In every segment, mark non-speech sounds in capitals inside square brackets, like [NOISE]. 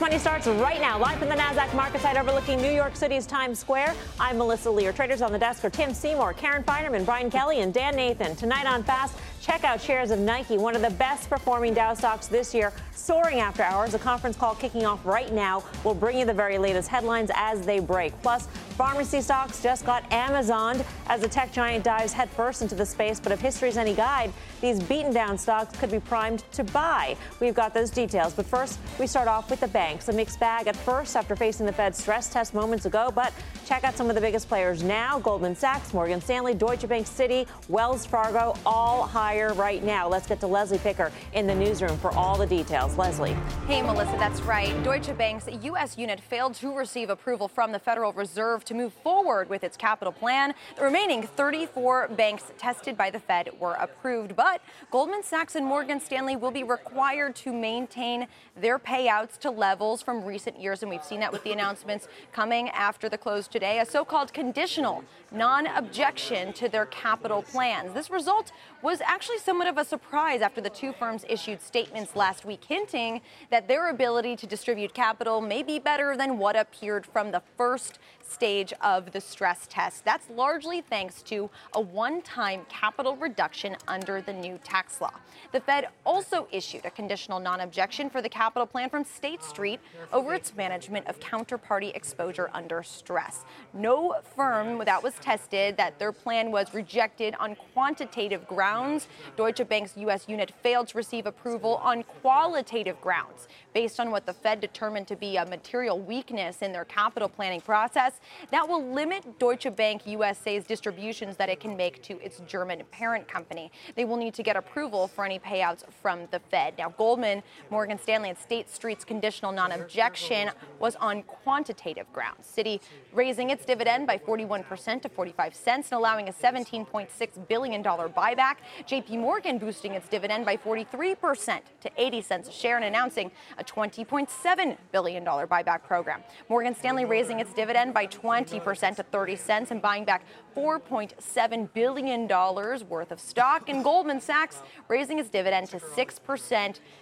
Money starts right now, live from the NASDAQ market site overlooking New York City's Times Square. I'm Melissa Lee. Traders on the desk are Tim Seymour, Karen Finerman, Brian Kelly, and Dan Nathan. Tonight on Fast, check out shares of Nike, one of the best performing Dow stocks this year, soaring after hours. A conference call kicking off right now. We'll bring you the very latest headlines as they break. Plus, pharmacy stocks just got Amazoned as the tech giant dives headfirst into the space. But if history's any guide, these beaten down stocks could be primed to buy. We've got those details. But first, we start off with the banks. A mixed bag at first after facing the Fed stress test moments ago. But check out some of the biggest players now Goldman Sachs, Morgan Stanley, Deutsche Bank, Citi, Wells Fargo, all higher right now. Let's get to Leslie Picker in the newsroom for all the details. Leslie. Hey, Melissa, that's right. Deutsche Bank's U.S. unit failed to receive approval from the Federal Reserve to move forward with its capital plan. The remaining 34 banks tested by the Fed were approved, but Goldman Sachs and Morgan Stanley will be required to maintain their payouts to levels from recent years, and we've seen that with the announcements coming after the close today, a so called conditional non objection to their capital plans. This result was actually somewhat of a surprise after the two firms issued statements last week hinting that their ability to distribute capital may be better than what appeared from the first stage of the stress test. That's largely thanks to a one time capital reduction under the new tax law. The Fed also issued a conditional non objection for the capital plan from State Street over its management of counterparty exposure under stress. No firm that was tested that their plan was rejected on quantitative grounds. Deutsche Bank's U.S. unit failed to receive approval on qualitative grounds based on what the Fed determined to be a material weakness in their capital planning process. That will limit Deutsche Bank USA's distributions that it can make to its German parent company. They will need to get approval for any payouts from the Fed. Now, Goldman, Morgan Stanley, and State Street's conditional non objection was on quantitative grounds. Citi raising its dividend by 41% to 45 cents and allowing a $17.6 billion buyback. JP Morgan boosting its dividend by 43% to 80 cents a share and announcing a $20.7 billion buyback program. Morgan Stanley raising its dividend by 20% to 30 cents and buying back $4.7 billion worth of stock. And Goldman Sachs raising its dividend to 6%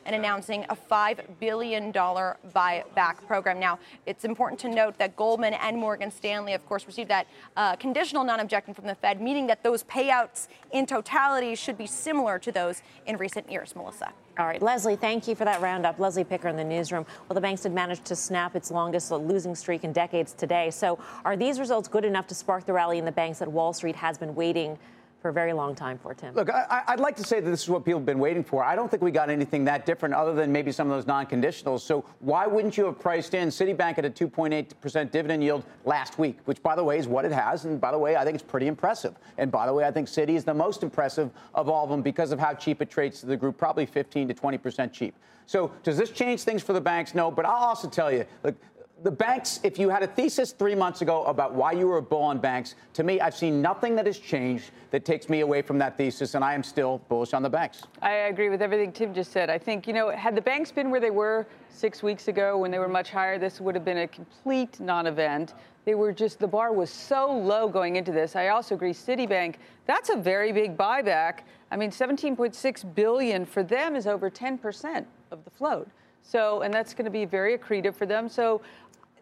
and announcing a $5 billion buyback program. Now, it's important to note that Goldman and Morgan Stanley, of course, received that uh, conditional non objection from the Fed, meaning that those payouts in totality should be similar to those in recent years, Melissa. All right, Leslie, thank you for that roundup. Leslie Picker in the newsroom. Well, the banks did manage to snap its longest losing streak in decades today. So, are these results good enough to spark the rally in the banks that Wall Street has been waiting for a very long time for, Tim. Look, I, would like to say that this is what people have been waiting for. I don't think we got anything that different other than maybe some of those non conditionals. So why wouldn't you have priced in Citibank at a 2.8% dividend yield last week, which, by the way, is what it has. And by the way, I think it's pretty impressive. And by the way, I think Citi is the most impressive of all of them because of how cheap it trades to the group, probably 15 to 20% cheap. So does this change things for the banks? No. But I'll also tell you, look, the banks, if you had a thesis three months ago about why you were a bull on banks, to me, I've seen nothing that has changed that takes me away from that thesis, and I am still bullish on the banks. I agree with everything Tim just said. I think, you know, had the banks been where they were six weeks ago when they were much higher, this would have been a complete non event. They were just, the bar was so low going into this. I also agree, Citibank, that's a very big buyback. I mean, 17.6 billion for them is over 10% of the float. So, and that's going to be very accretive for them. So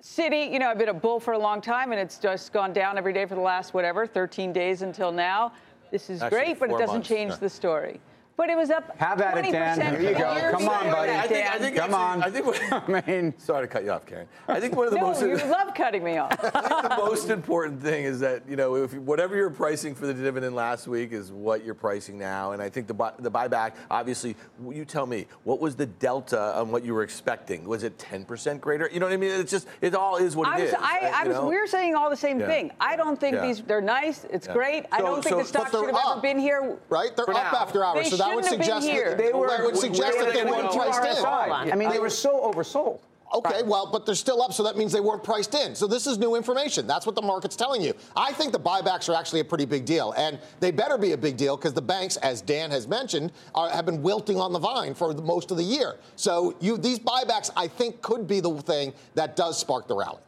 Citi, you know, I've been a bull for a long time, and it's just gone down every day for the last whatever 13 days until now. This is Actually, great, but it doesn't months, change yeah. the story. But it was up. Have at it, Dan. Here you go. Come on, buddy. I think, I think Come actually- on. I think. What, [LAUGHS] I mean, sorry to cut you off, Karen. I think one of the No, most. you love cutting me off. [LAUGHS] I think the most important thing is that you know if whatever you're pricing for the dividend last week is what you're pricing now, and I think the buy, the buyback obviously. You tell me what was the delta on what you were expecting? Was it 10% greater? You know what I mean? It's just it all is what I it was, is. I, uh, I was, know? we were saying all the same Yeah. thing. I don't think Yeah. these, they're nice. It's Yeah. great. I don't think so- the stock should have ever been here. Right? They're up now. after hours, They so that would shouldn't have been suggest here. that they were. that would suggest that they were weren't priced in. I mean, they were so oversold. Okay, well, but they're still up, so that means they weren't priced in. So this is new information. That's what the market's telling you. I think the buybacks are actually a pretty big deal, and they better be a big deal because the banks, as Dan has mentioned, are, have been wilting on the vine for the, most of the year. So you, these buybacks, I think, could be the thing that does spark the rally.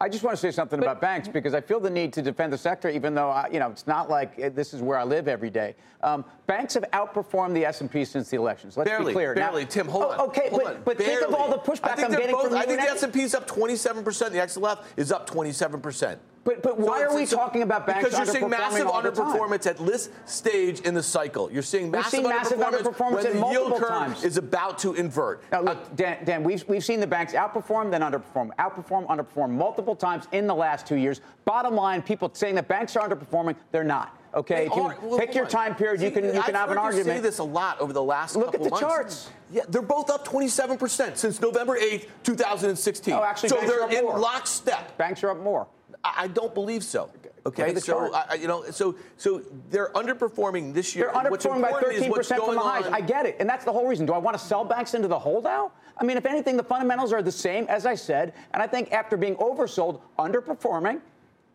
I just want to say something about banks because I feel the need to defend the sector, even though I, you know it's not like uh, this is where I live every day. Um, banks have outperformed the S&P since the elections. Let's Barely, be clear. Now- barely. Tim, hold Oh, on. Okay, hold but, on. but think of all the pushback I think I'm getting both, from you. I think and the S&P is up 27%. The XLF is up 27%. But- but why are we talking about banks Because you're seeing massive all the time? underperformance at this stage in the cycle. You're seeing massive seen massive underperformance, underperformance when at the yield multiple curve times. is about to invert. Now, look, Dan, Dan we've, we've seen the banks outperform, then underperform, outperform, underperform multiple times in the last two years. Bottom line, people saying that banks are underperforming, they're not. Okay, if you are- well, pick your time period, you can you I've can have an heard you argument. say this a lot over the last Look at the months. charts. Yeah, they're both up 27% since November 8th, 2016. Oh, actually, so banks are they're in more. lockstep. Banks are up more. I don't believe so. Okay, so. I, you know, so so they're underperforming this year. They're underperforming by 13% what's from the highs. on- I get it. And that's the whole reason. Do I want to sell banks into the holdout? I mean, if anything, the fundamentals are the same, as I said. And I think after being oversold, underperforming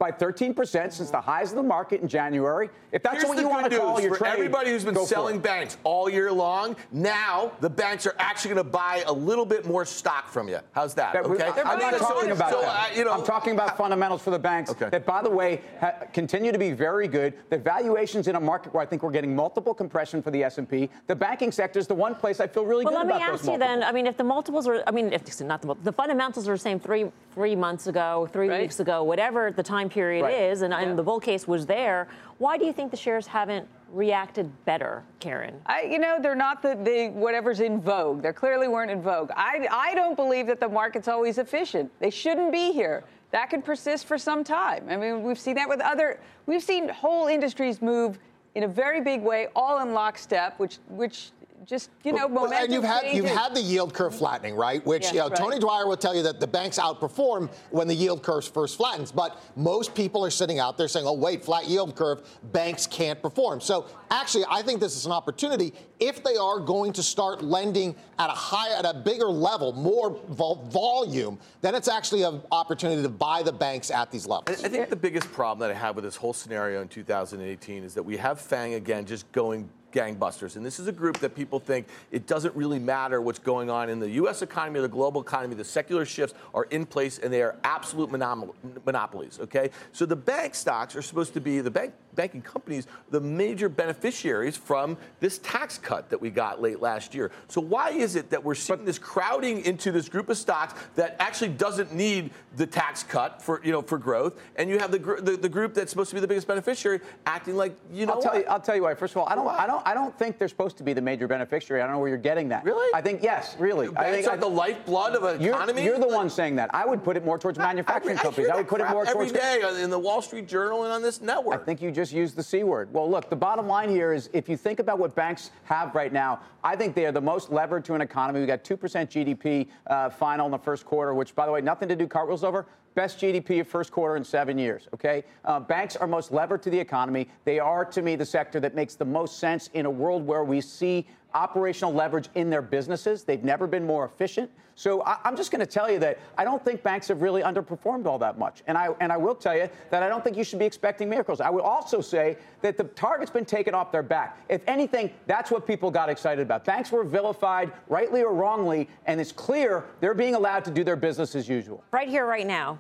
by 13% since the highs of the market in January, if that's Here's what you want to call news your for trade, everybody who's been selling banks all year long. Now the banks are actually going to buy a little bit more stock from you. How's that? That okay, I'm not So- talking about so, that. uh, you know, I'm talking about fundamentals for the banks Okay. that, by the way, ha- continue to be very good. The valuations in a market where I think we're getting multiple compression for the S&P. The banking sector is the one place I feel really Well, good let me about ask those you then. I mean, if the multiples are, I mean, if not the mul- the fundamentals are the same three three months ago, three Right. weeks ago, whatever the time period Right. is, and, and the bull case was there. Why do you think the shares haven't reacted better, Karen? I, you know, they're not the, the whatever's in vogue. They clearly weren't in vogue. I, I don't believe that the market's always efficient. They shouldn't be here. That could persist for some time. I mean, we've seen that with other. We've seen whole industries move in a very big way, all in lockstep, which which just you know Well, momentum and you've had you've had the yield curve flattening, right? Which Yeah, you know, right. Tony Dwyer will tell you that the banks outperform when the yield curve first flattens. But most people are sitting out there saying, "Oh, wait, flat yield curve, banks can't perform." So actually, I think this is an opportunity if they are going to start lending at a high, at a bigger level, more vol- volume. Then it's actually an opportunity to buy the banks at these I levels. I think the biggest problem that I have with this whole scenario in 2018 is that we have Fang again just going gangbusters. And this is a group that people think it doesn't really matter what's going on in the U.S. economy or the global economy. The secular shifts are in place and they are absolute monopolies, okay? So the bank stocks are supposed to be, the bank, banking companies, the major beneficiaries from this tax cut that we got late last year. So why is it that we're seeing this crowding into this group of stocks that actually doesn't need the tax cut for, you know, for growth? And you have the, gr- the, the group that's supposed to be the biggest beneficiary acting like, you know I'll tell what? you. I'll tell you why. First of all, I don't. Why? I don't. I don't think they're supposed to be the major beneficiary. I don't know where you're getting that. Really? I think yes. Really. I Banks think are the lifeblood of an you're, economy? You're the one saying that. I would put it more towards manufacturing I, I companies. I would put it more every towards. day in the Wall Street Journal and on this network. I think you just used the C word. Well, look, the bottom line here is if you think about what banks have right now, I think they are the most levered to an economy. We got 2% GDP uh, final in the first quarter, which, by the way, nothing to do cartwheels over. Best GDP of first quarter in seven years, okay? Uh, banks are most levered to the economy. They are, to me, the sector that makes the most sense in a world where we see operational leverage in their businesses. They've never been more efficient. So I, I'm just going to tell you that I don't think banks have really underperformed all that much. And I and I will tell you that I don't think you should be expecting miracles. I would also say that the target's been taken off their back. If anything, that's what people got excited about. Banks were vilified, rightly or wrongly, and it's clear they're being allowed to do their business as usual. Right here, right now,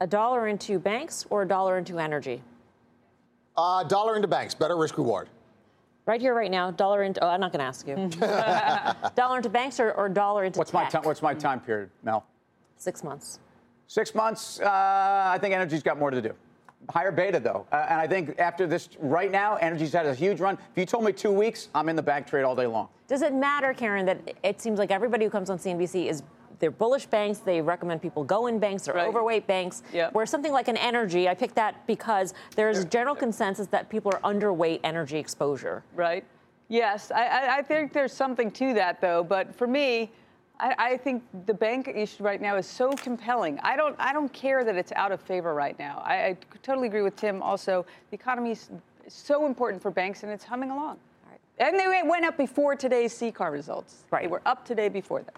a dollar into banks or a dollar into energy? Uh, dollar into banks, better risk reward. Right here, right now, dollar into. Oh, I'm not going to ask you. [LAUGHS] dollar into banks or, or dollar into What's my tech? time? What's my time period, Mel? Six months. Six months. Uh, I think energy's got more to do. higher beta though, uh, and I think after this right now, energy's had a huge run. If you told me two weeks, I'm in the bank trade all day long. Does it matter, Karen, that it seems like everybody who comes on CNBC is they're bullish banks. They recommend people go in banks. They're right. overweight banks. Yep. Where something like an energy, I picked that because there's general consensus that people are underweight energy exposure. Right. Yes, I, I think there's something to that though. But for me, I, I, think the bank issue right now is so compelling. I don't, I don't care that it's out of favor right now. I, I totally agree with Tim. Also, the economy is so important for banks, and it's humming along. And they went up before today's CCAR results. Right. They were up today before that.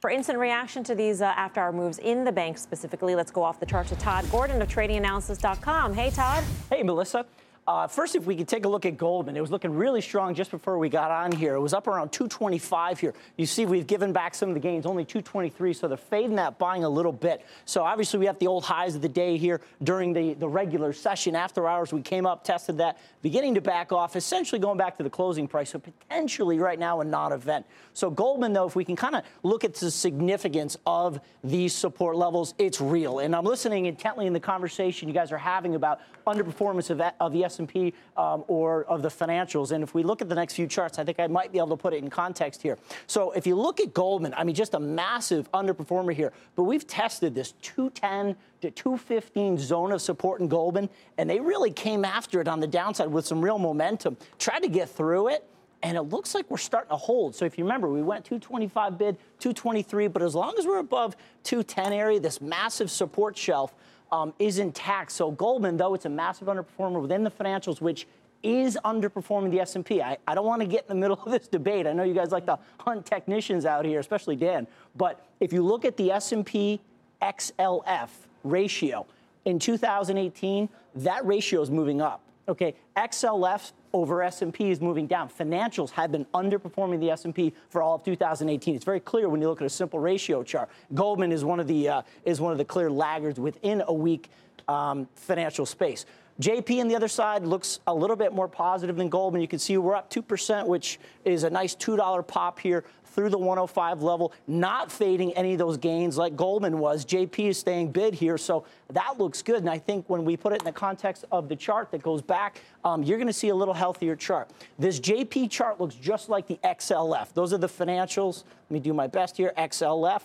For instant reaction to these uh, after hour moves in the bank specifically, let's go off the chart to Todd Gordon of tradinganalysis.com. Hey, Todd. Hey, Melissa. Uh, first, if we could take a look at Goldman, it was looking really strong just before we got on here. It was up around 225 here. You see, we've given back some of the gains, only 223, so they're fading that buying a little bit. So obviously, we have the old highs of the day here during the, the regular session. After hours, we came up, tested that, beginning to back off, essentially going back to the closing price. So potentially right now a non-event. So Goldman, though, if we can kind of look at the significance of these support levels, it's real. And I'm listening intently in the conversation you guys are having about underperformance of, of the S&P um, or of the financials. And if we look at the next few charts, I think I might be able to put it in context here. So if you look at Goldman, I mean, just a massive underperformer here. But we've tested this 210 to 215 zone of support in Goldman, and they really came after it on the downside with some real momentum. Tried to get through it and it looks like we're starting to hold. So if you remember, we went 225 bid, 223, but as long as we're above 210 area, this massive support shelf, um, is intact. So Goldman, though it's a massive underperformer within the financials, which is underperforming the S&P. I, I don't want to get in the [LAUGHS] middle of this debate. I know you guys like to hunt technicians out here, especially Dan. But if you look at the S&P XLF ratio in 2018, that ratio is moving up. Okay, XLF over S&P is moving down. Financials have been underperforming the S&P for all of 2018. It's very clear when you look at a simple ratio chart. Goldman is one of the uh, is one of the clear laggards within a weak um, financial space. JP on the other side looks a little bit more positive than Goldman. You can see we're up 2%, which is a nice $2 pop here through the 105 level, not fading any of those gains like Goldman was. JP is staying bid here, so that looks good. And I think when we put it in the context of the chart that goes back, um, you're going to see a little healthier chart. This JP chart looks just like the XLF. Those are the financials. Let me do my best here. XLF.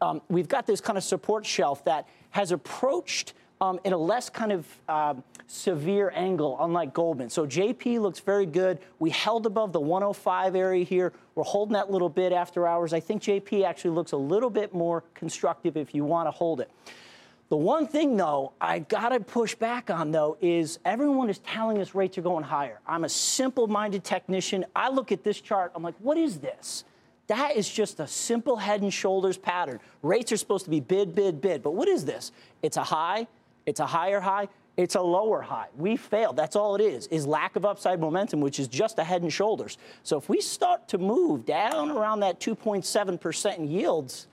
Um, we've got this kind of support shelf that has approached um, in a less kind of um, severe angle, unlike Goldman. So JP looks very good. We held above the 105 area here. We're holding that little bit after hours. I think JP actually looks a little bit more constructive if you want to hold it. The one thing, though, I got to push back on, though, is everyone is telling us rates are going higher. I'm a simple minded technician. I look at this chart, I'm like, what is this? That is just a simple head and shoulders pattern. Rates are supposed to be bid, bid, bid. But what is this? It's a high, it's a higher high, it's a lower high. We failed. That's all it is, is lack of upside momentum, which is just a head and shoulders. So if we start to move down around that 2.7% in yields,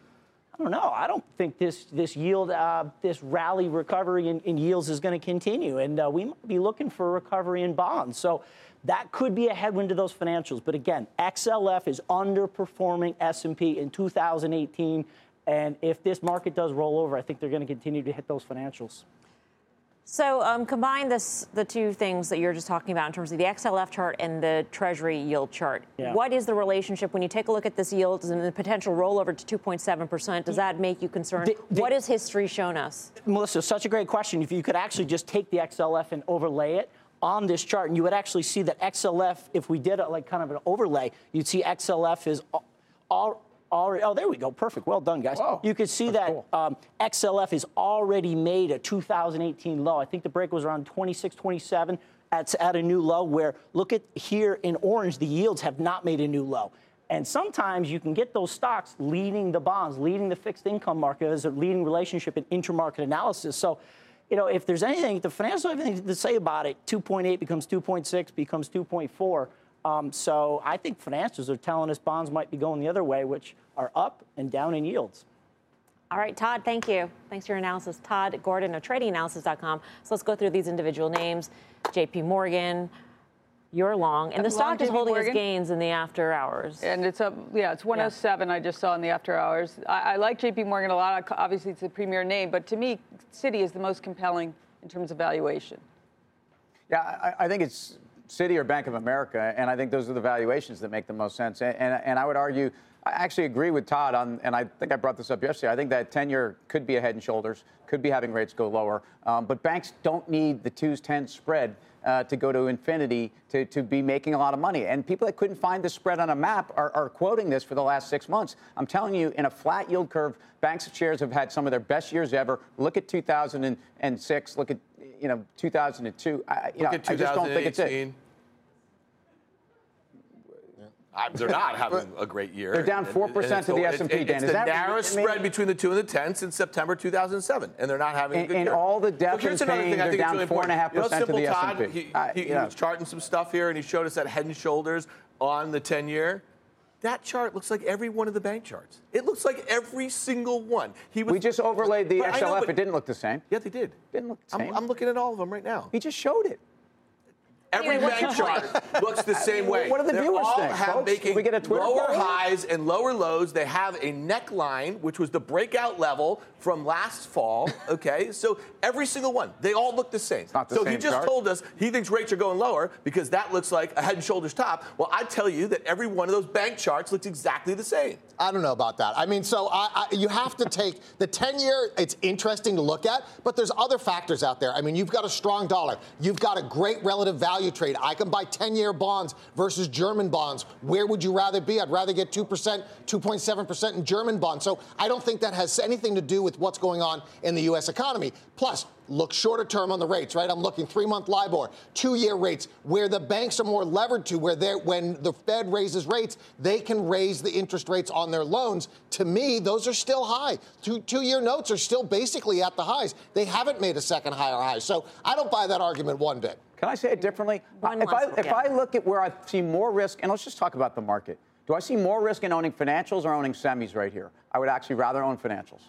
I don't know. I don't think this this yield, uh, this rally recovery in, in yields is going to continue, and uh, we might be looking for a recovery in bonds. So that could be a headwind to those financials. But again, XLF is underperforming S&P in 2018, and if this market does roll over, I think they're going to continue to hit those financials. So um, combine this, the two things that you're just talking about in terms of the XLF chart and the Treasury yield chart. Yeah. What is the relationship when you take a look at this yield and the potential rollover to 2.7 percent? Does that make you concerned? The, the, what has history shown us? Melissa, such a great question. If you could actually just take the XLF and overlay it on this chart, and you would actually see that XLF, if we did it like kind of an overlay, you'd see XLF is all, all already. Oh, there we go. Perfect. Well done, guys. Whoa, you can see that cool. um, XLF has already made a 2018 low. I think the break was around 26, 27. At, at a new low. Where look at here in orange, the yields have not made a new low. And sometimes you can get those stocks leading the bonds, leading the fixed income market as a leading relationship in intermarket analysis. So, you know, if there's anything, the financial have anything to say about it, 2.8 becomes 2.6, becomes 2.4. Um, so I think financiers are telling us bonds might be going the other way, which are up and down in yields. All right, Todd, thank you. Thanks for your analysis. Todd Gordon of tradinganalysis.com. So let's go through these individual names. JP Morgan, you're long, and the stock is holding Morgan. its gains in the after hours. And it's up, yeah, it's 107. Yeah. I just saw in the after hours. I, I like JP Morgan a lot. Obviously, it's the premier name, but to me, Citi is the most compelling in terms of valuation? Yeah, I, I think it's Citi or Bank of America, and I think those are the valuations that make the most sense. And, and, and I would argue, I actually agree with Todd on, and I think I brought this up yesterday. I think that 10 year could be a head and shoulders, could be having rates go lower. Um, but banks don't need the twos 10 spread uh, to go to infinity to, to be making a lot of money. And people that couldn't find the spread on a map are, are quoting this for the last six months. I'm telling you, in a flat yield curve, banks' of shares have had some of their best years ever. Look at 2006. Look at you know 2002. I, you know, I just don't think it's it. I, they're not having a great year. They're down four percent to the S and P. Dan, it's is the that narrowest spread between the two and the ten since September 2007, and they're not having and, a good and year. all the depth here's and another thing I they're think down really four and a half percent to the Simple S&P. Todd, he, Uh, he, he was charting some stuff here, and he showed us that head and shoulders on the 10 year. That chart looks like every one of the bank charts. It looks like every single one. He was, We just overlaid the know, XLF. but- it didn't look the same. Yeah, they did. Didn't look the I'm, same. I'm looking at all of them right now. he just showed it. Every Anyway, what's bank chart looks the [LAUGHS] same way. What do the They're viewers all think, have folks? making We get a Twitter lower poll? highs and lower lows. They have a neckline, which was the breakout level from last fall. [LAUGHS] Okay, so every single one, they all look the same. not the so he just chart. told us he thinks rates are going lower because that looks like a head and shoulders top. Well, I tell you that every one of those bank charts looks exactly the same. I don't know about that. I mean, so I, I, you have to take the 10 year, it's interesting to look at, but there's other factors out there. I mean, you've got a strong dollar. You've got a great relative value trade. I can buy 10 year bonds versus German bonds. Where would you rather be? I'd rather get 2%, 2.7% in German bonds. So I don't think that has anything to do with what's going on in the U.S. economy. Plus, look shorter term on the rates, right? I'm looking three month LIBOR, two year rates, where the banks are more levered to, where they're, when the Fed raises rates, they can raise the interest rates on their loans. To me, those are still high. Two, two year notes are still basically at the highs. They haven't made a second higher high. So I don't buy that argument one bit. Can I say it differently? One if I, if yeah. I look at where I see more risk, and let's just talk about the market. Do I see more risk in owning financials or owning semis right here? I would actually rather own financials.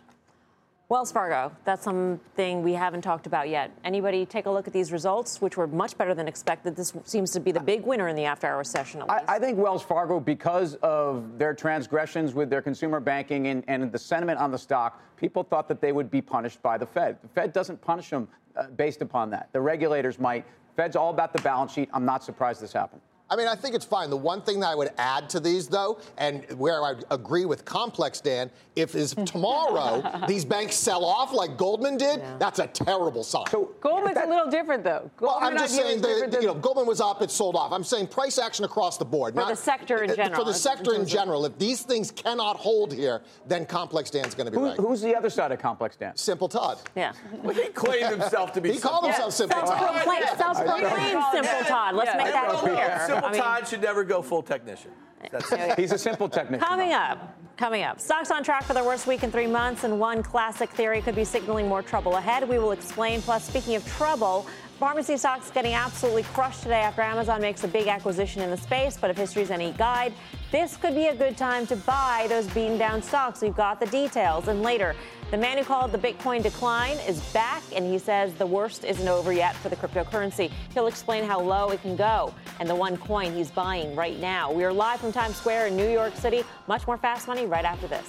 Wells Fargo, that's something we haven't talked about yet. Anybody take a look at these results, which were much better than expected? This seems to be the big winner in the after hour session. I. I think Wells Fargo, because of their transgressions with their consumer banking and, and the sentiment on the stock, people thought that they would be punished by the Fed. The Fed doesn't punish them uh, based upon that. The regulators might. Fed's all about the balance sheet. I'm not surprised this happened. I mean, I think it's fine. The one thing that I would add to these, though, and where I agree with Complex, Dan, if is [LAUGHS] tomorrow these banks sell off like Goldman did, that's a terrible sign. So Goldman's that- a little different, though. well, I'm just saying is that you know Goldman was up, it sold off. I'm saying price action across the board. For the sector in uh, general, For the sector in general, if these things cannot hold here, then Complex Dan's going to be Who, right. who's the other side of complex Dan? Simple Todd. yeah. Well, he claimed himself to be. He called simple. himself Simple Todd. Self-proclaimed, Yeah. self-proclaimed simple Todd. Let's Yeah. make that Everyone clear. Knows Simple I mean- Todd should never go full technician. That's He's a simple technician. Coming up, coming up, stocks on track for their worst week in three months, and one classic theory could be signaling more trouble ahead. We will explain. Plus, speaking of trouble, pharmacy stocks getting absolutely crushed today after Amazon makes a big acquisition in the space. But if history's any guide, this could be a good time to buy those beaten down stocks. We've got the details. And later, the man who called the Bitcoin decline is back, and he says the worst isn't over yet for the cryptocurrency. He'll explain how low it can go and the one coin he's buying right now. We are live from Times Square in New York City. Much more fast money right after this.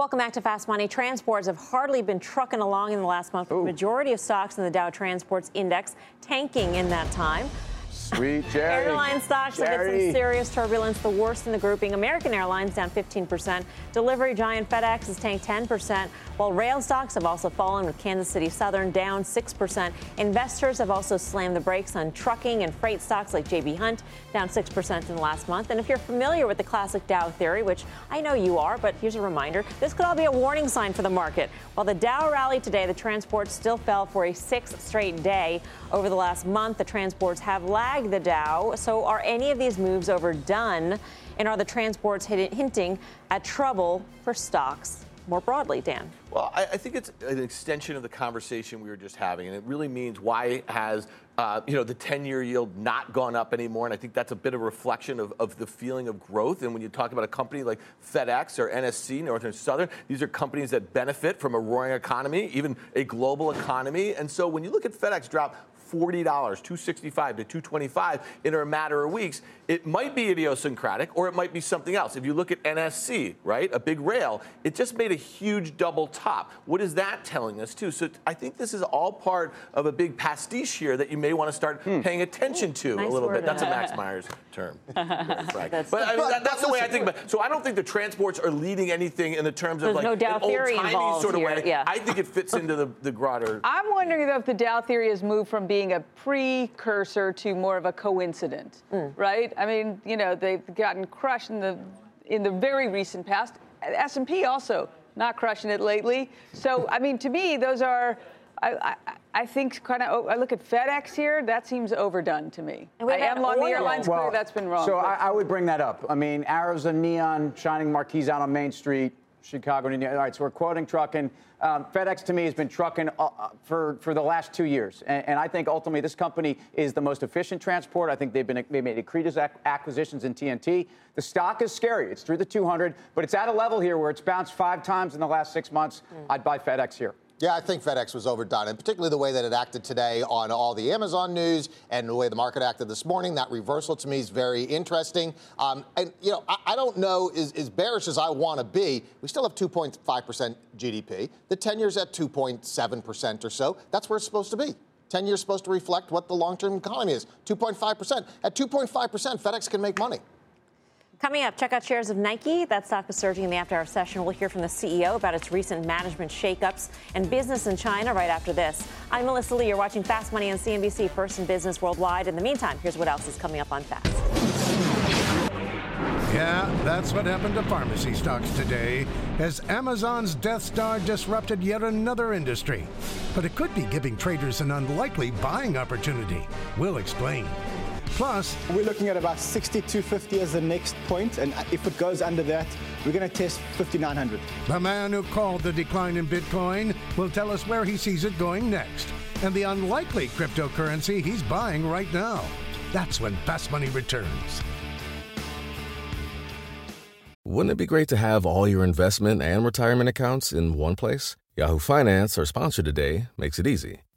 Welcome back to Fast Money. Transports have hardly been trucking along in the last month. The majority of stocks in the Dow Transports Index tanking in that time. Sweet [LAUGHS] Jerry. Airline stocks have hit some serious turbulence, the worst in the grouping. American Airlines down 15%. Delivery giant FedEx is tanked 10%, while rail stocks have also fallen, with Kansas City Southern down 6%. Investors have also slammed the brakes on trucking and freight stocks like JB Hunt, down 6% in the last month. And if you're familiar with the classic Dow theory, which I know you are, but here's a reminder this could all be a warning sign for the market. While the Dow rallied today, the transports still fell for a sixth straight day. Over the last month, the transports have lagged lag the Dow. So are any of these moves overdone? And are the transports hinting at trouble for stocks more broadly, Dan? Well, I, I, think it's an extension of the conversation we were just having, and it really means why has uh, you know the 10-year yield not gone up anymore, and I think that's a bit of a reflection of, of the feeling of growth. And when you talk about a company like FedEx or NSC, Northern Southern, these are companies that benefit from a roaring economy, even a global economy. And so when you look at FedEx drop $40, 265 to 225 in a matter of weeks, it might be idiosyncratic or it might be something else. If you look at NSC, right, a big rail, it just made a huge double top. What is that telling us, too? So I think this is all part of a big pastiche here that you may want to start hmm. paying attention to nice a little bit. That's a Max [LAUGHS] Myers term. [LAUGHS] that's, but I mean, that, that's the way I think about it. So I don't think the transports are leading anything in the terms There's of like no Dow an old-timey sort of here. way. Yeah. I think it fits into the, the broader. [LAUGHS] I'm wondering though if the Dow theory has moved from being being a precursor to more of a coincidence, mm. right? I mean, you know, they've gotten crushed in the in the very recent past. S&P also not crushing it lately. So, I mean, to me, those are. I, I, I think kind of. I look at FedEx here. That seems overdone to me. I am long the airlines. Well, clear, that's been wrong. So I, I, would bring that up. I mean, arrows and neon shining marquees out on Main Street. Chicago. All right, so we're quoting trucking. Um, FedEx to me has been trucking uh, uh, for, for the last two years, and, and, I think ultimately this company is the most efficient transport. I think they've been they made accretive acquisitions in TNT. The stock is scary. It's through the 200, but it's at a level here where it's bounced five times in the last six months. Mm. I'd buy FedEx here. Yeah, I think FedEx was overdone, and particularly the way that it acted today on all the Amazon news and the way the market acted this morning. That reversal to me is very interesting. Um, and, you know, I, I don't know, as, as bearish as I want to be, we still have 2.5% GDP. The 10 years at 2.7% or so. That's where it's supposed to be. 10 years supposed to reflect what the long term economy is 2.5%. At 2.5%, FedEx can make money. Coming up, check out shares of Nike. That stock is surging in the after hour session. We'll hear from the CEO about its recent management shakeups and business in China right after this. I'm Melissa Lee. You're watching Fast Money on CNBC, first in business worldwide. In the meantime, here's what else is coming up on Fast. Yeah, that's what happened to pharmacy stocks today as Amazon's Death Star disrupted yet another industry. But it could be giving traders an unlikely buying opportunity. We'll explain. Plus, we're looking at about 6250 as the next point, and if it goes under that, we're going to test 5900. The man who called the decline in Bitcoin will tell us where he sees it going next and the unlikely cryptocurrency he's buying right now. That's when Fast Money returns. Wouldn't it be great to have all your investment and retirement accounts in one place? Yahoo Finance, our sponsor today, makes it easy.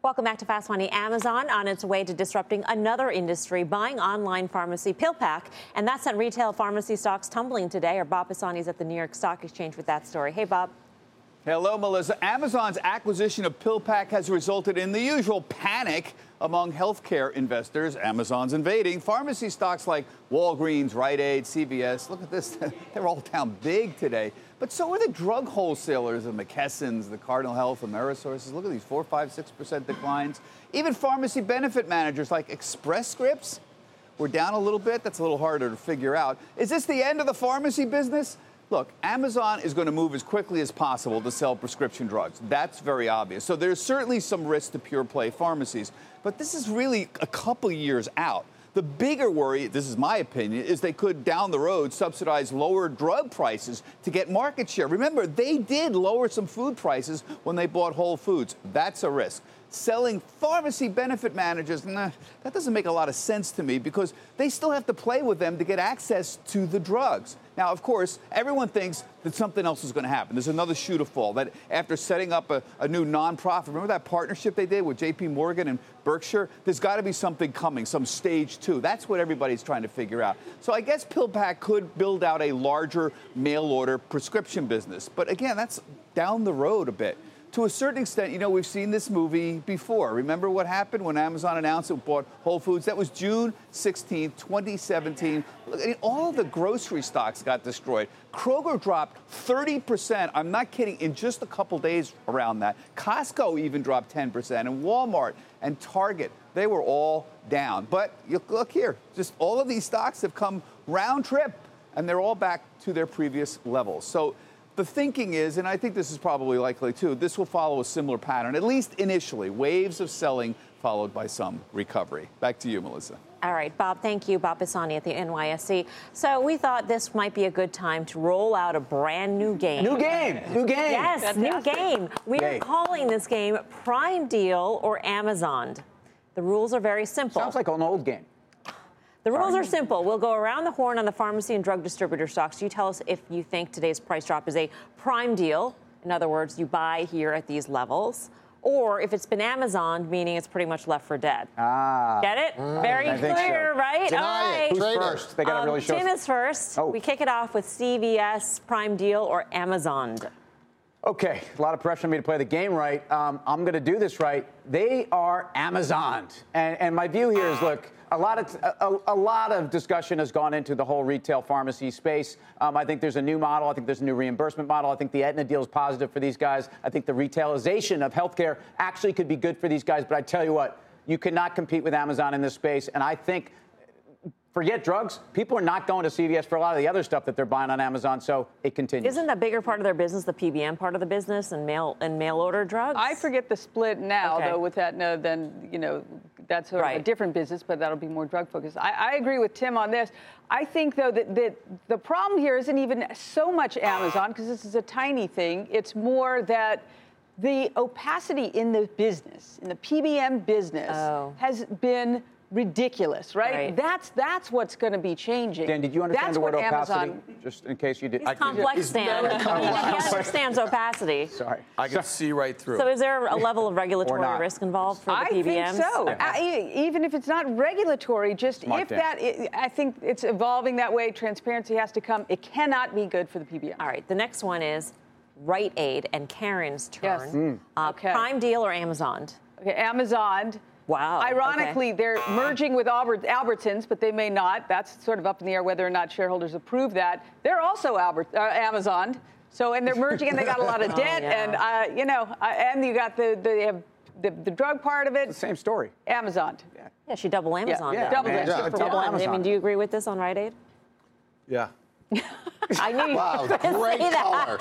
Welcome back to Fast Money. Amazon on its way to disrupting another industry, buying online pharmacy PillPack, and that sent retail pharmacy stocks tumbling today. Our Bob Pisani is at the New York Stock Exchange with that story. Hey, Bob. Hello, Melissa. Amazon's acquisition of PillPack has resulted in the usual panic among healthcare investors. Amazon's invading pharmacy stocks like Walgreens, Rite Aid, CVS. Look at this. [LAUGHS] They're all down big today. But so are the drug wholesalers, the McKesson's, the Cardinal Health, Amerisources. Look at these 4, 5, 6% declines. Even pharmacy benefit managers like Express Scripts were down a little bit. That's a little harder to figure out. Is this the end of the pharmacy business? Look, Amazon is going to move as quickly as possible to sell prescription drugs. That's very obvious. So there's certainly some risk to pure play pharmacies. But this is really a couple years out. The bigger worry, this is my opinion, is they could down the road subsidize lower drug prices to get market share. Remember, they did lower some food prices when they bought Whole Foods. That's a risk. Selling pharmacy benefit managers, nah, that doesn't make a lot of sense to me because they still have to play with them to get access to the drugs. Now, of course, everyone thinks that something else is going to happen. There's another shoe to fall. That after setting up a, a new nonprofit, remember that partnership they did with J.P. Morgan and Berkshire? There's got to be something coming, some stage two. That's what everybody's trying to figure out. So I guess PillPack could build out a larger mail order prescription business. But again, that's down the road a bit to a certain extent, you know, we've seen this movie before. Remember what happened when Amazon announced it bought Whole Foods? That was June 16, 2017. Look, I mean, all the grocery stocks got destroyed. Kroger dropped 30%. I'm not kidding, in just a couple days around that. Costco even dropped 10%, and Walmart and Target, they were all down. But look here, just all of these stocks have come round trip, and they're all back to their previous levels. So the thinking is, and I think this is probably likely too, this will follow a similar pattern, at least initially, waves of selling followed by some recovery. Back to you, Melissa. All right, Bob, thank you. Bob Pisani at the NYSE. So we thought this might be a good time to roll out a brand new game. New game. New game. Yes, Fantastic. new game. We Yay. are calling this game Prime Deal or Amazon. The rules are very simple. Sounds like an old game. The rules are simple. We'll go around the horn on the pharmacy and drug distributor stocks. You tell us if you think today's price drop is a prime deal. In other words, you buy here at these levels. Or if it's been Amazon, meaning it's pretty much left for dead. Ah. Get it? Very I think clear, so. right? Deny All it. Who's Trade first? They got to Um, really show Tim us. is first. Oh. We kick it off with CVS, Prime Deal, or Amazon. Okay, a lot of pressure on me to play the game right. Um, I'm going to do this right. They are Amazoned, and, and my view here is look. A lot of a, a lot of discussion has gone into the whole retail pharmacy space. Um, I think there's a new model. I think there's a new reimbursement model. I think the Aetna deal is positive for these guys. I think the retailization of healthcare actually could be good for these guys. But I tell you what, you cannot compete with Amazon in this space. And I think forget drugs. People are not going to CVS for a lot of the other stuff that they're buying on Amazon. So it continues. Isn't the bigger part of their business the PBM part of the business and mail and mail order drugs? I forget the split now, Okay. though, with that, no, then, you know, that's sort of a different business, but that'll be more drug focused. I, I agree with Tim on this. I think, though, that, that the problem here isn't even so much Amazon, because this is a tiny thing. It's more that the opacity in the business, in the PBM business, Oh. has been ridiculous, right? Right. That's that's what's going to be changing. Dan, did you understand that's the word opacity? Amazon Just in case you did. He's complex, Dan. He understands [LAUGHS] opacity. Sorry. I can see right through. So is there a level of [LAUGHS] regulatory not. risk involved for the I PBMs? think so. Okay. I- even if it's not regulatory, just Smart if Dan. that, i I think it's evolving that way. Transparency has to come. It cannot be good for the PBM. All right. The next one is Rite Aid and Karen's turn. Yes. Hmm. Uh, Okay. Prime Deal or Amazon? Okay, Amazon. Wow. Ironically, they're merging with Albert, Albertsons, but they may not. That's sort of up in the air whether or not shareholders approve that. They're also Albert, uh, Amazon. So, and they're merging, and they got a lot of [LAUGHS] Oh, debt, yeah. and uh, you know, uh, and you got the the, they have the the drug part of it. Same story. Amazon. Yeah, yeah, she double Amazon. yeah, did. double man. it. Yeah, For double one. Amazon. I mean, do you agree with this on Rite Aid? yeah. [LAUGHS] I knew you Wow, were great say that. color.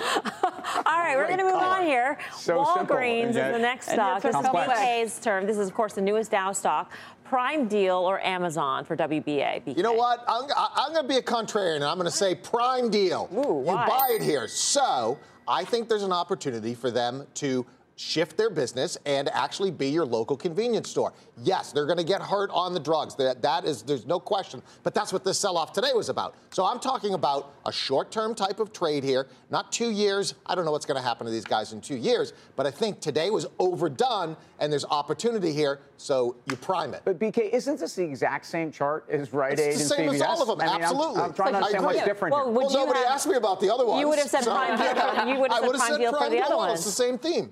[LAUGHS] All right, we're going to move on here. So Walgreens and is the next stock. yet This so is complex. BK's term. This is, of course, the newest Dow stock. Prime Deal or Amazon for WBA. BK. You know what? I'm, I'm going to be a contrarian, and I'm going to say prime deal. Ooh, you why? buy it here. So I think there's an opportunity for them to shift their business and actually be your local convenience store. Yes, they're going to get hurt on the drugs. That, that is, there's no question. But that's what this sell-off today was about. So I'm talking about a short-term type of trade here, not two years. I don't know what's going to happen to these guys in two years, but I think today was overdone, and there's opportunity here. So you prime it. But BK, isn't this the exact same chart as Rite Aid It's the and same CVS? as all of them, I mean, I'm- absolutely. I'm, trying to understand what's different Well, would well, you nobody have- asked me about the other ones. You would have said so- Prime Deal you would have said would Prime Deal for the other Well, ones. It's the same theme.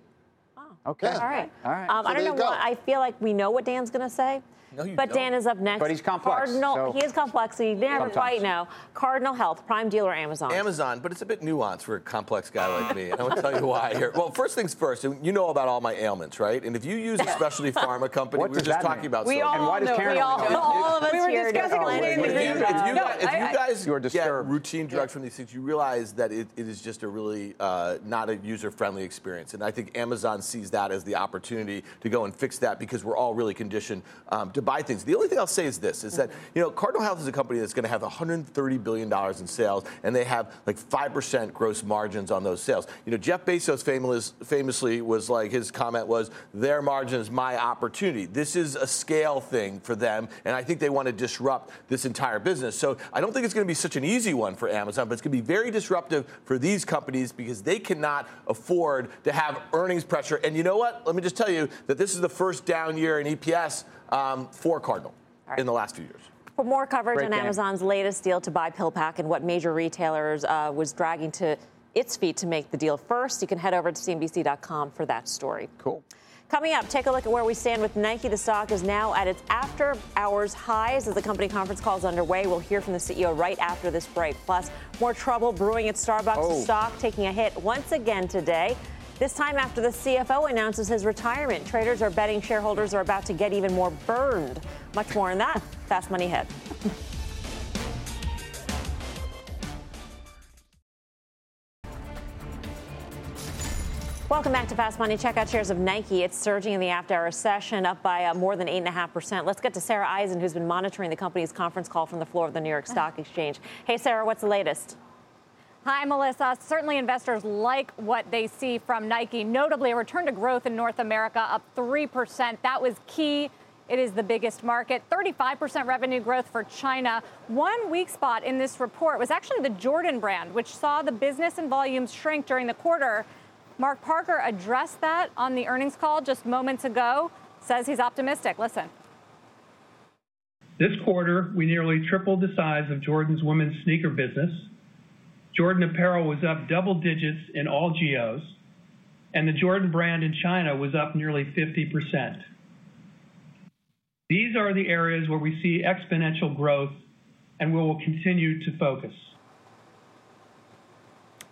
Okay. Yeah. All right. All right. Um, So I don't know what. I feel like we know what Dan's going to say. No, you but don't. Dan is up next. But he's complex, Cardinal, so- he is complex. He never Sometimes. quite know. Cardinal Health, Prime Deal or Amazon? Amazon, but it's a bit nuanced for a complex guy like me. And I will tell you why here. Well, first things first, you know about all my ailments, right? And if you use a specialty [LAUGHS] pharma company, What we were just talking mean? about We Sylvia. all And why does know. Karen we all, know? All of us we were here discussing don't it know. If you, if you No, guys, if I- you I- guys You're get disturbed. routine drugs from these things, you realize that it, it is just a really uh, not a user-friendly experience. And I think Amazon sees that as the opportunity to go and fix that because we're all really conditioned um, to buy things. The only thing I'll say is this: is that you know Cardinal Health is a company that's going to have 130 billion dollars in sales, and they have like five percent gross margins on those sales. You know, Jeff Bezos famous, famously was like his comment was, "Their margin is my opportunity." This is a scale thing for them, and I think they want to disrupt this entire business. So I don't think it's going to be such an easy one for Amazon, but it's going to be very disruptive for these companies because they cannot afford to have earnings pressure. And you know what? Let me just tell you that this is the first down year in EPS um, for Cardinal right. in the last few years. For more coverage Great on game. Amazon's latest deal to buy PillPack and what major retailers uh, was dragging to its feet to make the deal first, you can head over to CNBC.com for that story. Cool. Coming up, take a look at where we stand with Nike. The stock is now at its after hours highs as the company conference call is underway. We'll hear from the CEO right after this break. Plus, more trouble brewing at Starbucks oh. stock taking a hit once again today. This time after the CFO announces his retirement, traders are betting shareholders are about to get even more burned. Much more on that. Fast Money Hit. Welcome back to Fast Money. Check out shares of Nike. It's surging in the after-hour session, up by uh, more than 8.5%. Let's get to Sarah Eisen, who's been monitoring the company's conference call from the floor of the New York Stock Exchange. Hey, Sarah, what's the latest? Hi, Melissa. Certainly, investors like what they see from Nike, notably a return to growth in North America, up 3%. That was key. It is the biggest market. 35% revenue growth for China. One weak spot in this report was actually the Jordan brand, which saw the business and volumes shrink during the quarter. Mark Parker addressed that on the earnings call just moments ago, says he's optimistic. Listen. This quarter, we nearly tripled the size of Jordan's women's sneaker business. Jordan apparel was up double digits in all geos, and the Jordan brand in China was up nearly 50%. These are the areas where we see exponential growth and we will continue to focus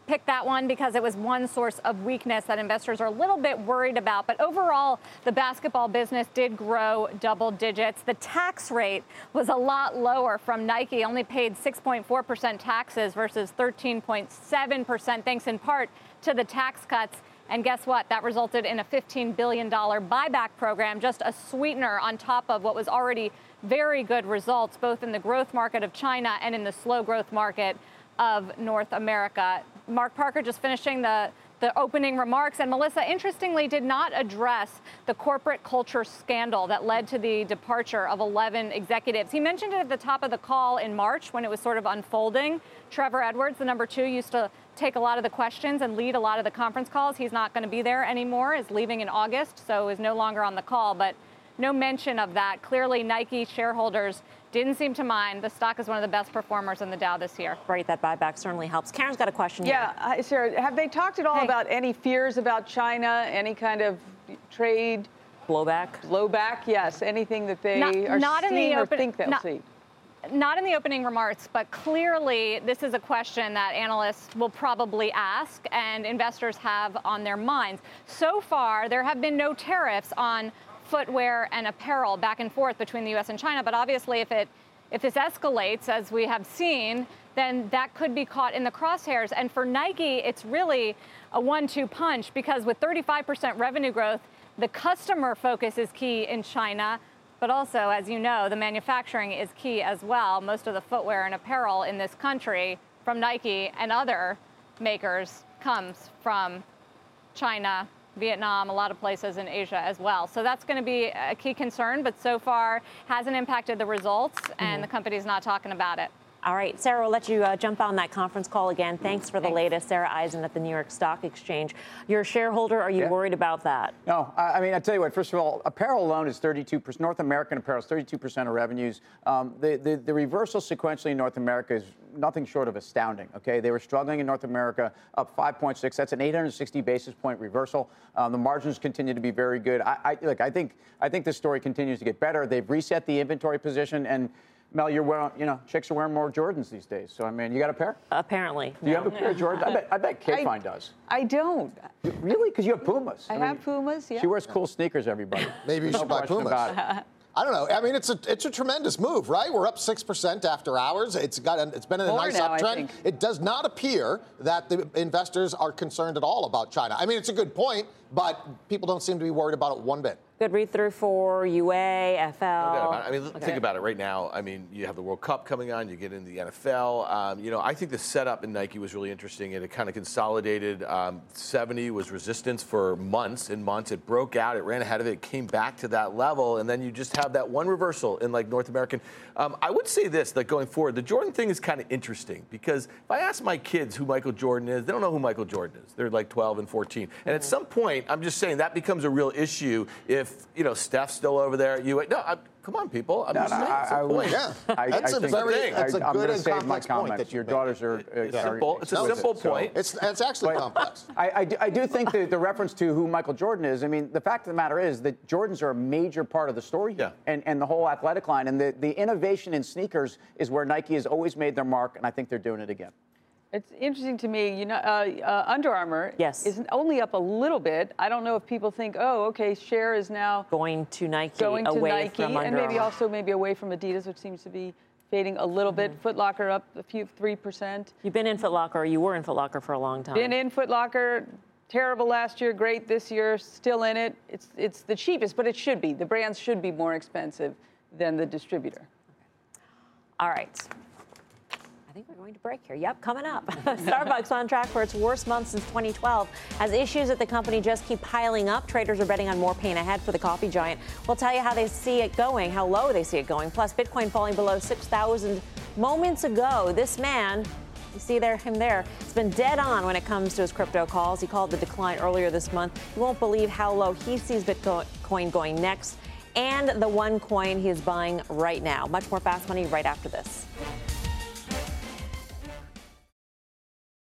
picked that one because it was one source of weakness that investors are a little bit worried about. But overall, the basketball business did grow double digits. The tax rate was a lot lower from Nike, only paid 6.4% taxes versus 13.7%, thanks in part to the tax cuts. And guess what? That resulted in a $15 billion buyback program, just a sweetener on top of what was already very good results, both in the growth market of China and in the slow growth market of North America. Mark Parker just finishing the the opening remarks. And Melissa, interestingly, did not address the corporate culture scandal that led to the departure of 11 executives. He mentioned it at the top of the call in March when it was sort of unfolding. Trevor Edwards, the number two, used to take a lot of the questions and lead a lot of the conference calls. He's not going to be there anymore, is leaving in August, so is no longer on the call. But no mention of that. Clearly, Nike shareholders didn't seem to mind. The stock is one of the best performers in the Dow this year. Right, that buyback certainly helps. Karen's got a question. Yeah, here. Sarah, have they talked at all hey. about any fears about China, any kind of trade blowback? Blowback, yes. Anything that they not, are not seeing in the open, or think they'll not, see? Not in the opening remarks, but clearly this is a question that analysts will probably ask and investors have on their minds. So far, there have been no tariffs on footwear and apparel back and forth between the U.S. and China. But obviously, if it if this escalates, as we have seen, then that could be caught in the crosshairs. And for Nike, it's really a one-two punch because with 35% revenue growth, the customer focus is key in China. But also, as you know, the manufacturing is key as well. Most of the footwear and apparel in this country from Nike and other makers comes from China Vietnam, a lot of places in Asia as well. So that's going to be a key concern, but so far hasn't impacted the results, and mm-hmm. the company's not talking about it. All right, Sarah, we'll let you uh, jump on that conference call again. Thanks for the Thanks. latest. Sarah Eisen at the New York Stock Exchange. You're a shareholder. Are you yeah. worried about that? No. I mean, I tell you what, first of all, apparel alone is 32%. North American apparel is 32% of revenues. Um, the, the, the reversal sequentially in North America is nothing short of astounding. Okay, they were struggling in North America, up 5.6. That's an 860 basis point reversal. Um, the margins continue to be very good. I, I look. I think I think this story continues to get better. They've reset the inventory position and Mel, you're wearing, you know, chicks are wearing more Jordans these days. So, I mean, you got a pair? Apparently. Do you have a pair of Jordans? I bet, I bet Kate Fine does. I don't. Really? Because you have Pumas. I, I mean, have Pumas, yeah. She wears cool sneakers, everybody. [LAUGHS] Maybe you should buy Pumas. I don't know. I mean, it's a it's a tremendous move, right? We're up six percent after hours. It's got a, it's been in a More nice now, uptrend. It does not appear that the investors are concerned at all about China. I mean, it's a good point but people don't seem to be worried about it one bit. Good read through for UA, FL. I mean, Okay. think about it right now. I mean, you have the World Cup coming on, you get into the NFL. Um, you know, I think the setup in Nike was really interesting and it kind of consolidated. Um, 70 was resistance for months and months. It broke out, it ran ahead of it, came back to that level, and then you just have that one reversal in like North American. Um, I would say this, like going forward, the Jordan thing is kind of interesting because if I ask my kids who Michael Jordan is, they don't know who Michael Jordan is. They're like 12 and 14. And at some point, I'm just saying that becomes a real issue if, you know, Steph's still over there. You, no, I, come on, people. I'm No, just no, saying. I- at some I point. would- Yeah. I- That's I a think- very- that's a good I'm gonna and save my complex comment point that that your daughters are. It's are- simple. It's a No, simple so- point. It's, it's actually But complex. I, I, do, I do think that the reference to who Michael Jordan is, I mean, the fact of the matter is that Jordans are a major part of the story here and, and the whole athletic line. And the, the innovation in sneakers is where Nike has always made their mark, and I think they're doing it again. It's interesting to me, you know, uh, uh, Under Armour yes. is only up a little bit. I don't know if people think, oh, okay, share is now going to Nike, going to away Nike, and maybe also maybe away from Adidas, which seems to be fading a little bit. Foot Locker up a few three percent. You've been in Foot Locker, or you were in Foot Locker for a long time. Been in Foot Locker. Terrible last year, great this year, still in it. It's it's the cheapest, but it should be. The brands should be more expensive than the distributor. All right. I think we're going to break here. Yep, coming up. [LAUGHS] Starbucks on track for its worst month since 2012. As issues at the company just keep piling up, traders are betting on more pain ahead for the coffee giant. We'll tell you how they see it going, how low they see it going. Plus, Bitcoin falling below 6,000 moments ago. This man, you see there him there, He's been dead on when it comes to his crypto calls. He called the decline earlier this month. You won't believe how low he sees Bitcoin going next, and the one coin he is buying right now. Much more fast money right after this.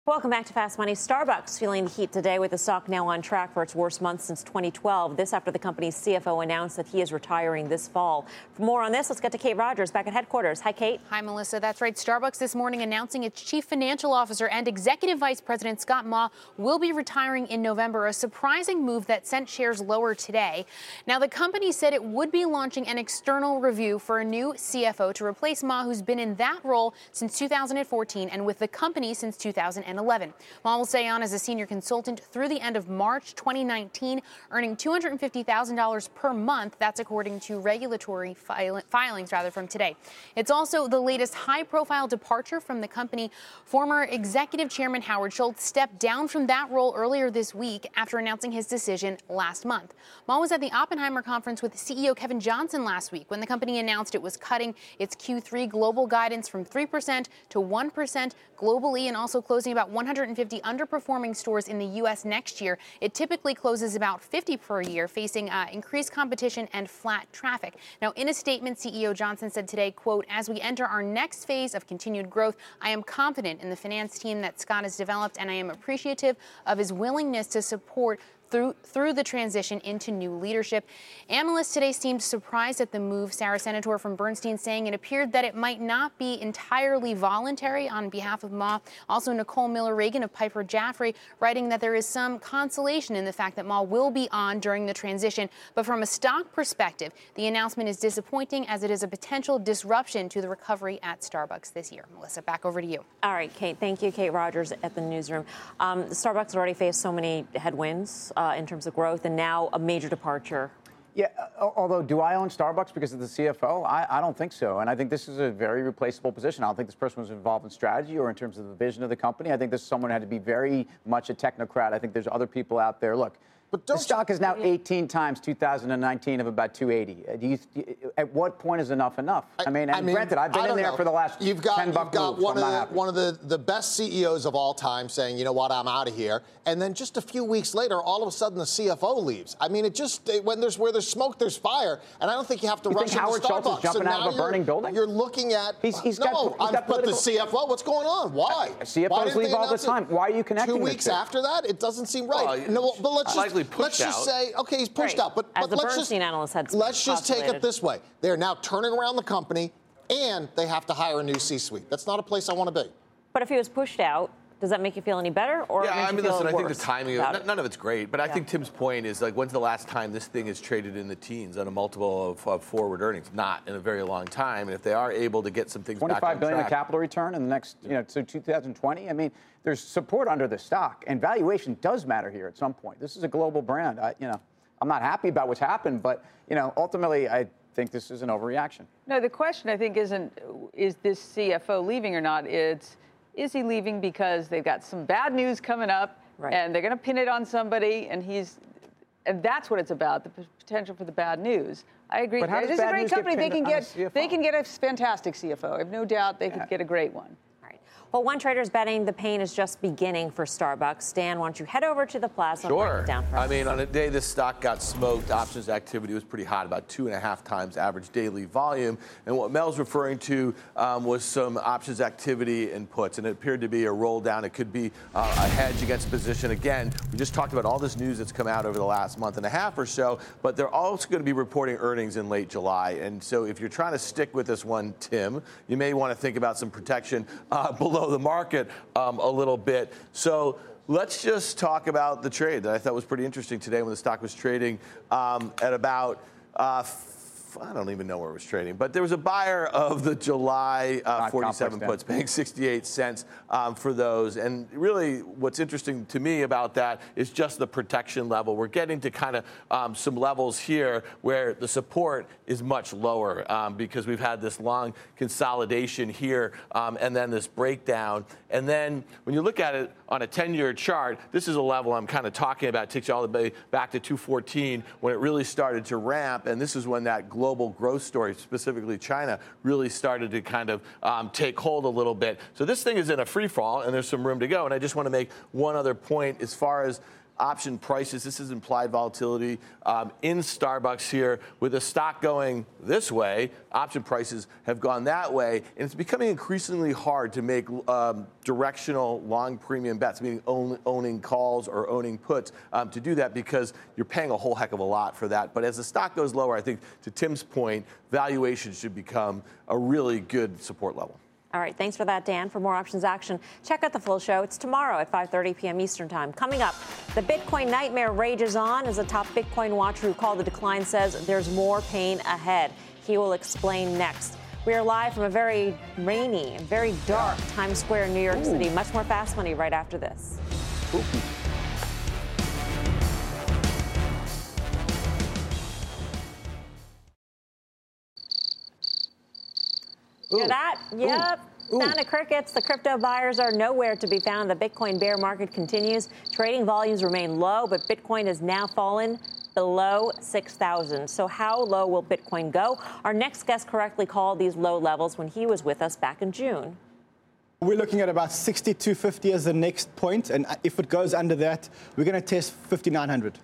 Welcome back to Fast Money. Starbucks feeling the heat today with the stock now on track for its worst month since 2012. This after the company's CFO announced that he is retiring this fall. For more on this, let's get to Kate Rogers back at headquarters. Hi, Kate. Hi, Melissa. That's right. Starbucks this morning announcing its chief financial officer and executive vice president Scott Maw will be retiring in November, a surprising move that sent shares lower today. Now, the company said it would be launching an external review for a new CFO to replace Maw, who's been in that role since 2014 and with the company since 2011. Maw will stay on as a senior consultant through the end of March 2019, earning $250,000 per month. That's according to regulatory fil- filings rather from today. It's also the latest high-profile departure from the company. Former executive chairman Howard Schultz stepped down from that role earlier this week after announcing his decision last month. Maw was at the Oppenheimer conference with CEO Kevin Johnson last week when the company announced it was cutting its Q3 global guidance from 3% to 1% globally and also closing about 150 underperforming stores in the U.S. next year. It typically closes about 50 per year, facing uh, increased competition and flat traffic. Now, in a statement, CEO Johnson said today, quote, as we enter our next phase of continued growth, I am confident in the finance team that Scott has developed, and I am appreciative of his willingness to support through through the transition into new leadership. Analysts today seemed surprised at the move. Sarah Senatore from Bernstein saying it appeared that it might not be entirely voluntary on behalf of Maw. Also, Nicole Miller Regan of Piper Jaffray writing that there is some consolation in the fact that Maw will be on during the transition. But from a stock perspective, the announcement is disappointing as it is a potential disruption to the recovery at Starbucks this year. Melissa, back over to you. All right, Kate. Thank you, Kate Rogers at the newsroom. Um, Starbucks already faced so many headwinds uh, in terms of growth, and now a major departure. Yeah, uh, although do I own Starbucks because of the CFO? I, I don't think so. And I think this is a very replaceable position. I don't think this person was involved in strategy or in terms of the vision of the company. I think this is someone who had to be very much a technocrat. I think there's other people out there. Look, but the stock is now 18 times 2019 of about 280. Uh, Do you, at what point is enough enough? I, mean, and granted, I've been in there know. for the last you've got, 10 you've got moves, one so of the one of the, the best CEOs of all time saying, you know what, I'm out of here, and then just a few weeks later, all of a sudden the CFO leaves. I mean, it just it- when there's where there's smoke, there's fire, and I don't think you have to You rush think into Howard Schultz is Starbucks. jumping and out of a burning you're, building? You're looking at He's- he's no, got- he's I'm- got but the CFO. What's going on? Why? CFOs Why leave all the announce it time. Why are you connecting Two weeks after that, it doesn't seem right. Well, no, but let's just likely let's pushed just say, okay, he's pushed Right. out, but, but the let's Bernstein just analyst had let's just take it this way: they're now turning around the company, and they have to hire a new C-suite. That's not a place I want to be. But if he was pushed out, Does that make you feel any better, or yeah? I mean, listen. I think the timing. Of, none of it's great, but I think Tim's point is like, when's the last time this thing is traded in the teens on a multiple of, of forward earnings? Not in a very long time. And if they are able to get some things, twenty-five billion track, of capital return in the next, you know, so 2020. I mean, there's support under the stock, and valuation does matter here at some point. This is a global brand. I, you know, I'm not happy about what's happened, but you know, ultimately, I think this is an overreaction. No, the question I think isn't is this CFO leaving or not. It's is he leaving because they've got some bad news coming up right. and they're going to pin it on somebody and he's and that's what it's about the potential for the bad news. I agree. But how this is a great company. They can get they can get a fantastic cfo i have no doubt they yeah. could get a great one well, one trader's betting the pain is just beginning for Starbucks. Dan, why don't you head over to the plaza? Sure. down I mean, on a day this stock got smoked, options activity was pretty hot, about two and a half times average daily volume. And what Mel's referring to um, was some options activity in puts, and it appeared to be a roll down. It could be uh, a hedge against position. Again, we just talked about all this news that's come out over the last month and a half or so, but they're also going to be reporting earnings in late July. And so if you're trying to stick with this one, Tim, you may want to think about some protection uh, below the market um, a little bit. So let's just talk about the trade that I thought was pretty interesting today when the stock was trading um, at about. Uh, I don't even know where it was trading, but there was a buyer of the July uh, 47 puts paying 68 cents um, for those. And really, what's interesting to me about that is just the protection level. We're getting to kind of um, some levels here where the support is much lower um, because we've had this long consolidation here um, and then this breakdown. And then when you look at it on a 10 year chart, this is a level I'm kind of talking about. It takes you all the way back to 214 when it really started to ramp. And this is when that global growth story, specifically China, really started to kind of um, take hold a little bit. So this thing is in a free fall and there's some room to go. And I just want to make one other point as far as option prices. This is implied volatility um, in Starbucks here. With the stock going this way, option prices have gone that way, and it's becoming increasingly hard to make um, directional long premium bets, meaning own, owning calls or owning puts, um, to do that because you're paying a whole heck of a lot for that. But as the stock goes lower, I think to Tim's point, valuation should become a really good support level. All right, thanks for that, Dan. For more options action, check out the full show. It's tomorrow at 5:30 p.m. Eastern Time. Coming up, the Bitcoin nightmare rages on as a top Bitcoin watcher who called the decline says there's more pain ahead. He will explain next. We are live from a very rainy, very dark Times Square, in New York Ooh. City. Much more fast money right after this. Ooh. Hear that? Yep. Ooh. Sound of crickets. The crypto buyers are nowhere to be found. The Bitcoin bear market continues. Trading volumes remain low, but Bitcoin has now fallen below 6,000. So, how low will Bitcoin go? Our next guest correctly called these low levels when he was with us back in June. We're looking at about 6250 as the next point, and if it goes under that, we're going to test 5900.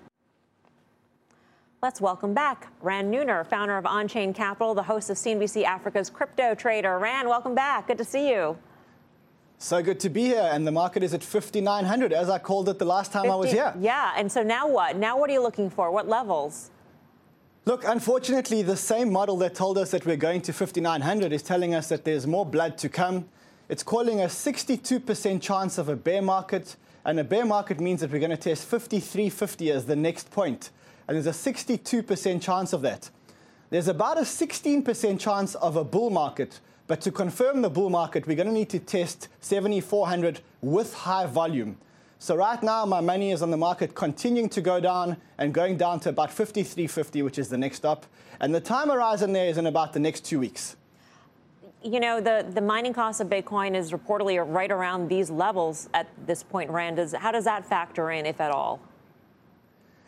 Let's welcome back Ran Neuner, founder of OnChain Capital, the host of CNBC Africa's Crypto Trader. Ran, welcome back. Good to see you. So good to be here, and the market is at 5,900, as I called it the last time 50, I was here. Yeah, and so now what? Now what are you looking for? What levels? Look, unfortunately, the same model that told us that we're going to 5,900 is telling us that there's more blood to come. It's calling a 62% chance of a bear market, and a bear market means that we're going to test 5350 as the next point and there's a 62% chance of that. There's about a 16% chance of a bull market, but to confirm the bull market, we're going to need to test 7,400 with high volume. So right now, my money is on the market continuing to go down and going down to about 53.50, which is the next stop. And the time horizon there is in about the next two weeks. You know, the, the mining cost of Bitcoin is reportedly right around these levels at this point, Ran. Does, how does that factor in, if at all?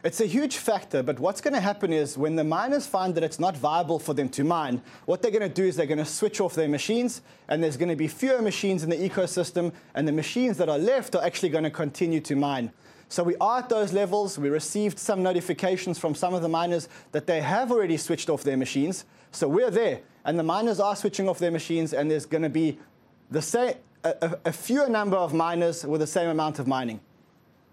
It's a huge factor, but what's going to happen is when the miners find that it's not viable for them to mine, what they're going to do is they're going to switch off their machines, and there's going to be fewer machines in the ecosystem, and the machines that are left are actually going to continue to mine. So we are at those levels. We received some notifications from some of the miners that they have already switched off their machines. So we're there, and the miners are switching off their machines, and there's going to be the same, a, a, a fewer number of miners with the same amount of mining.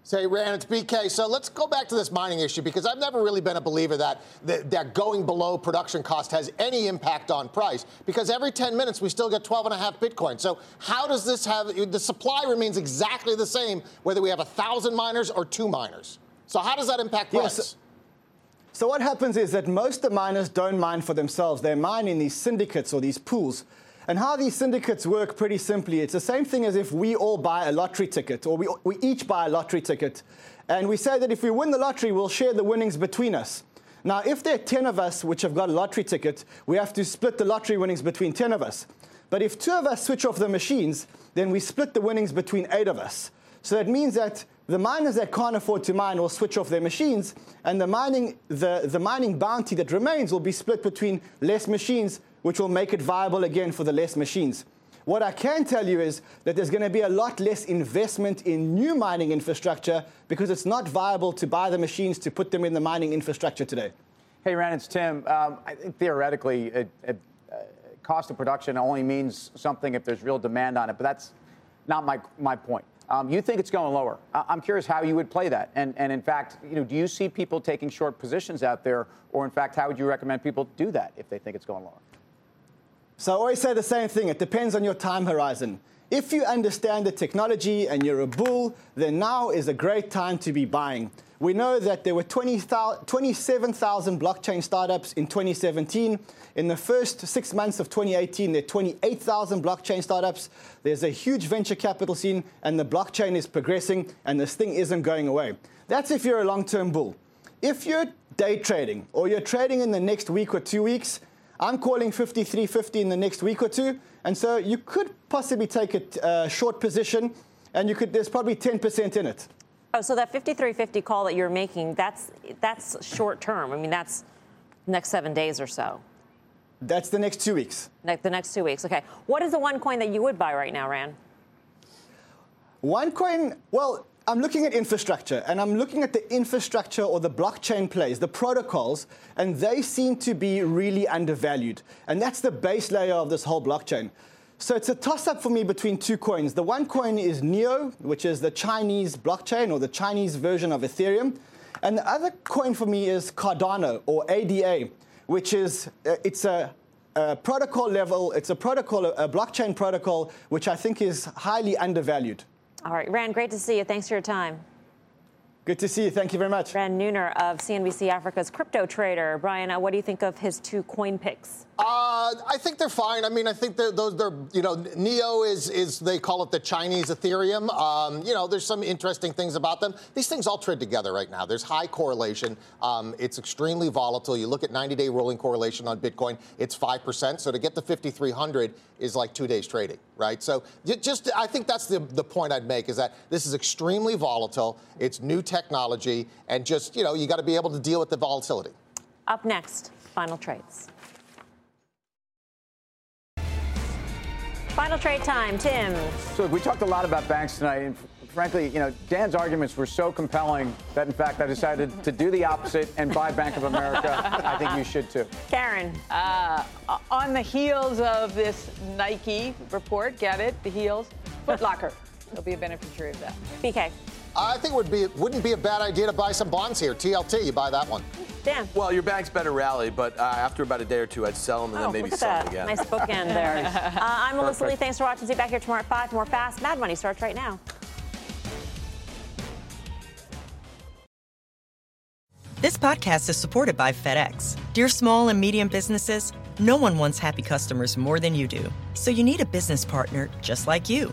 Say, Ran, it's BK. So let's go back to this mining issue because I've never really been a believer that, that, that going below production cost has any impact on price because every 10 minutes we still get 12 and a half Bitcoin. So how does this have the supply remains exactly the same whether we have a thousand miners or two miners? So how does that impact price? Yes. So what happens is that most of the miners don't mine for themselves. They mine in these syndicates or these pools. And how these syndicates work pretty simply, it's the same thing as if we all buy a lottery ticket, or we, we each buy a lottery ticket. And we say that if we win the lottery, we'll share the winnings between us. Now, if there are 10 of us which have got a lottery ticket, we have to split the lottery winnings between 10 of us. But if two of us switch off the machines, then we split the winnings between eight of us. So that means that the miners that can't afford to mine will switch off their machines, and the mining, the, the mining bounty that remains will be split between less machines which will make it viable again for the less machines. What I can tell you is that there's going to be a lot less investment in new mining infrastructure because it's not viable to buy the machines to put them in the mining infrastructure today. Hey, Ran, it's Tim. Um, I think theoretically, it, it, uh, cost of production only means something if there's real demand on it, but that's not my, my point. Um, you think it's going lower. I- I'm curious how you would play that. And, and in fact, you know, do you see people taking short positions out there? Or in fact, how would you recommend people do that if they think it's going lower? So I always say the same thing. It depends on your time horizon. If you understand the technology and you're a bull, then now is a great time to be buying. We know that there were 20, 27,000 blockchain startups in 2017. In the first six months of 2018, there are 28,000 blockchain startups. There's a huge venture capital scene, and the blockchain is progressing, and this thing isn't going away. That's if you're a long term bull. If you're day trading or you're trading in the next week or two weeks, I'm calling 53.50 in the next week or two, and so you could possibly take a uh, short position, and you could. There's probably 10% in it. Oh, so that 53.50 call that you're making, that's that's short term. I mean, that's next seven days or so. That's the next two weeks. Ne- the next two weeks. Okay. What is the one coin that you would buy right now, Ran? One coin, well, I'm looking at infrastructure and I'm looking at the infrastructure or the blockchain plays, the protocols, and they seem to be really undervalued. And that's the base layer of this whole blockchain. So it's a toss up for me between two coins. The one coin is NEO, which is the Chinese blockchain or the Chinese version of Ethereum. And the other coin for me is Cardano or ADA, which is uh, it's a, a protocol level, it's a protocol, a blockchain protocol, which I think is highly undervalued. All right, Ran, great to see you. Thanks for your time. Good to see you. Thank you very much. Ran Neuner of CNBC Africa's crypto trader. Brian, uh, what do you think of his two coin picks? Uh, I think they're fine. I mean, I think they're, those they're you know Neo is is they call it the Chinese Ethereum. Um, you know, there's some interesting things about them. These things all trade together right now. There's high correlation. Um, it's extremely volatile. You look at 90-day rolling correlation on Bitcoin, it's five percent. So to get to 5,300 is like two days trading, right? So just I think that's the the point I'd make is that this is extremely volatile. It's new technology, and just you know you got to be able to deal with the volatility. Up next, final trades. Final trade time, Tim. So we talked a lot about banks tonight, and frankly, you know, Dan's arguments were so compelling that, in fact, I decided to do the opposite and buy Bank of America. I think you should too. Karen. Uh, on the heels of this Nike report, get it? The heels. Foot Locker. They'll be a beneficiary of that. BK. I think it would be wouldn't be a bad idea to buy some bonds here. TLT, you buy that one. Dan. Well, your bank's better rally, but uh, after about a day or two, I'd sell them and Oh, then maybe look at sell that. them again. Nice bookend there. [LAUGHS] Uh, I'm Melissa Lee. Thanks for watching. See you back here tomorrow at 5. More Fast Mad Money starts right now. This podcast is supported by FedEx. Dear small and medium businesses, no one wants happy customers more than you do. So you need a business partner just like you.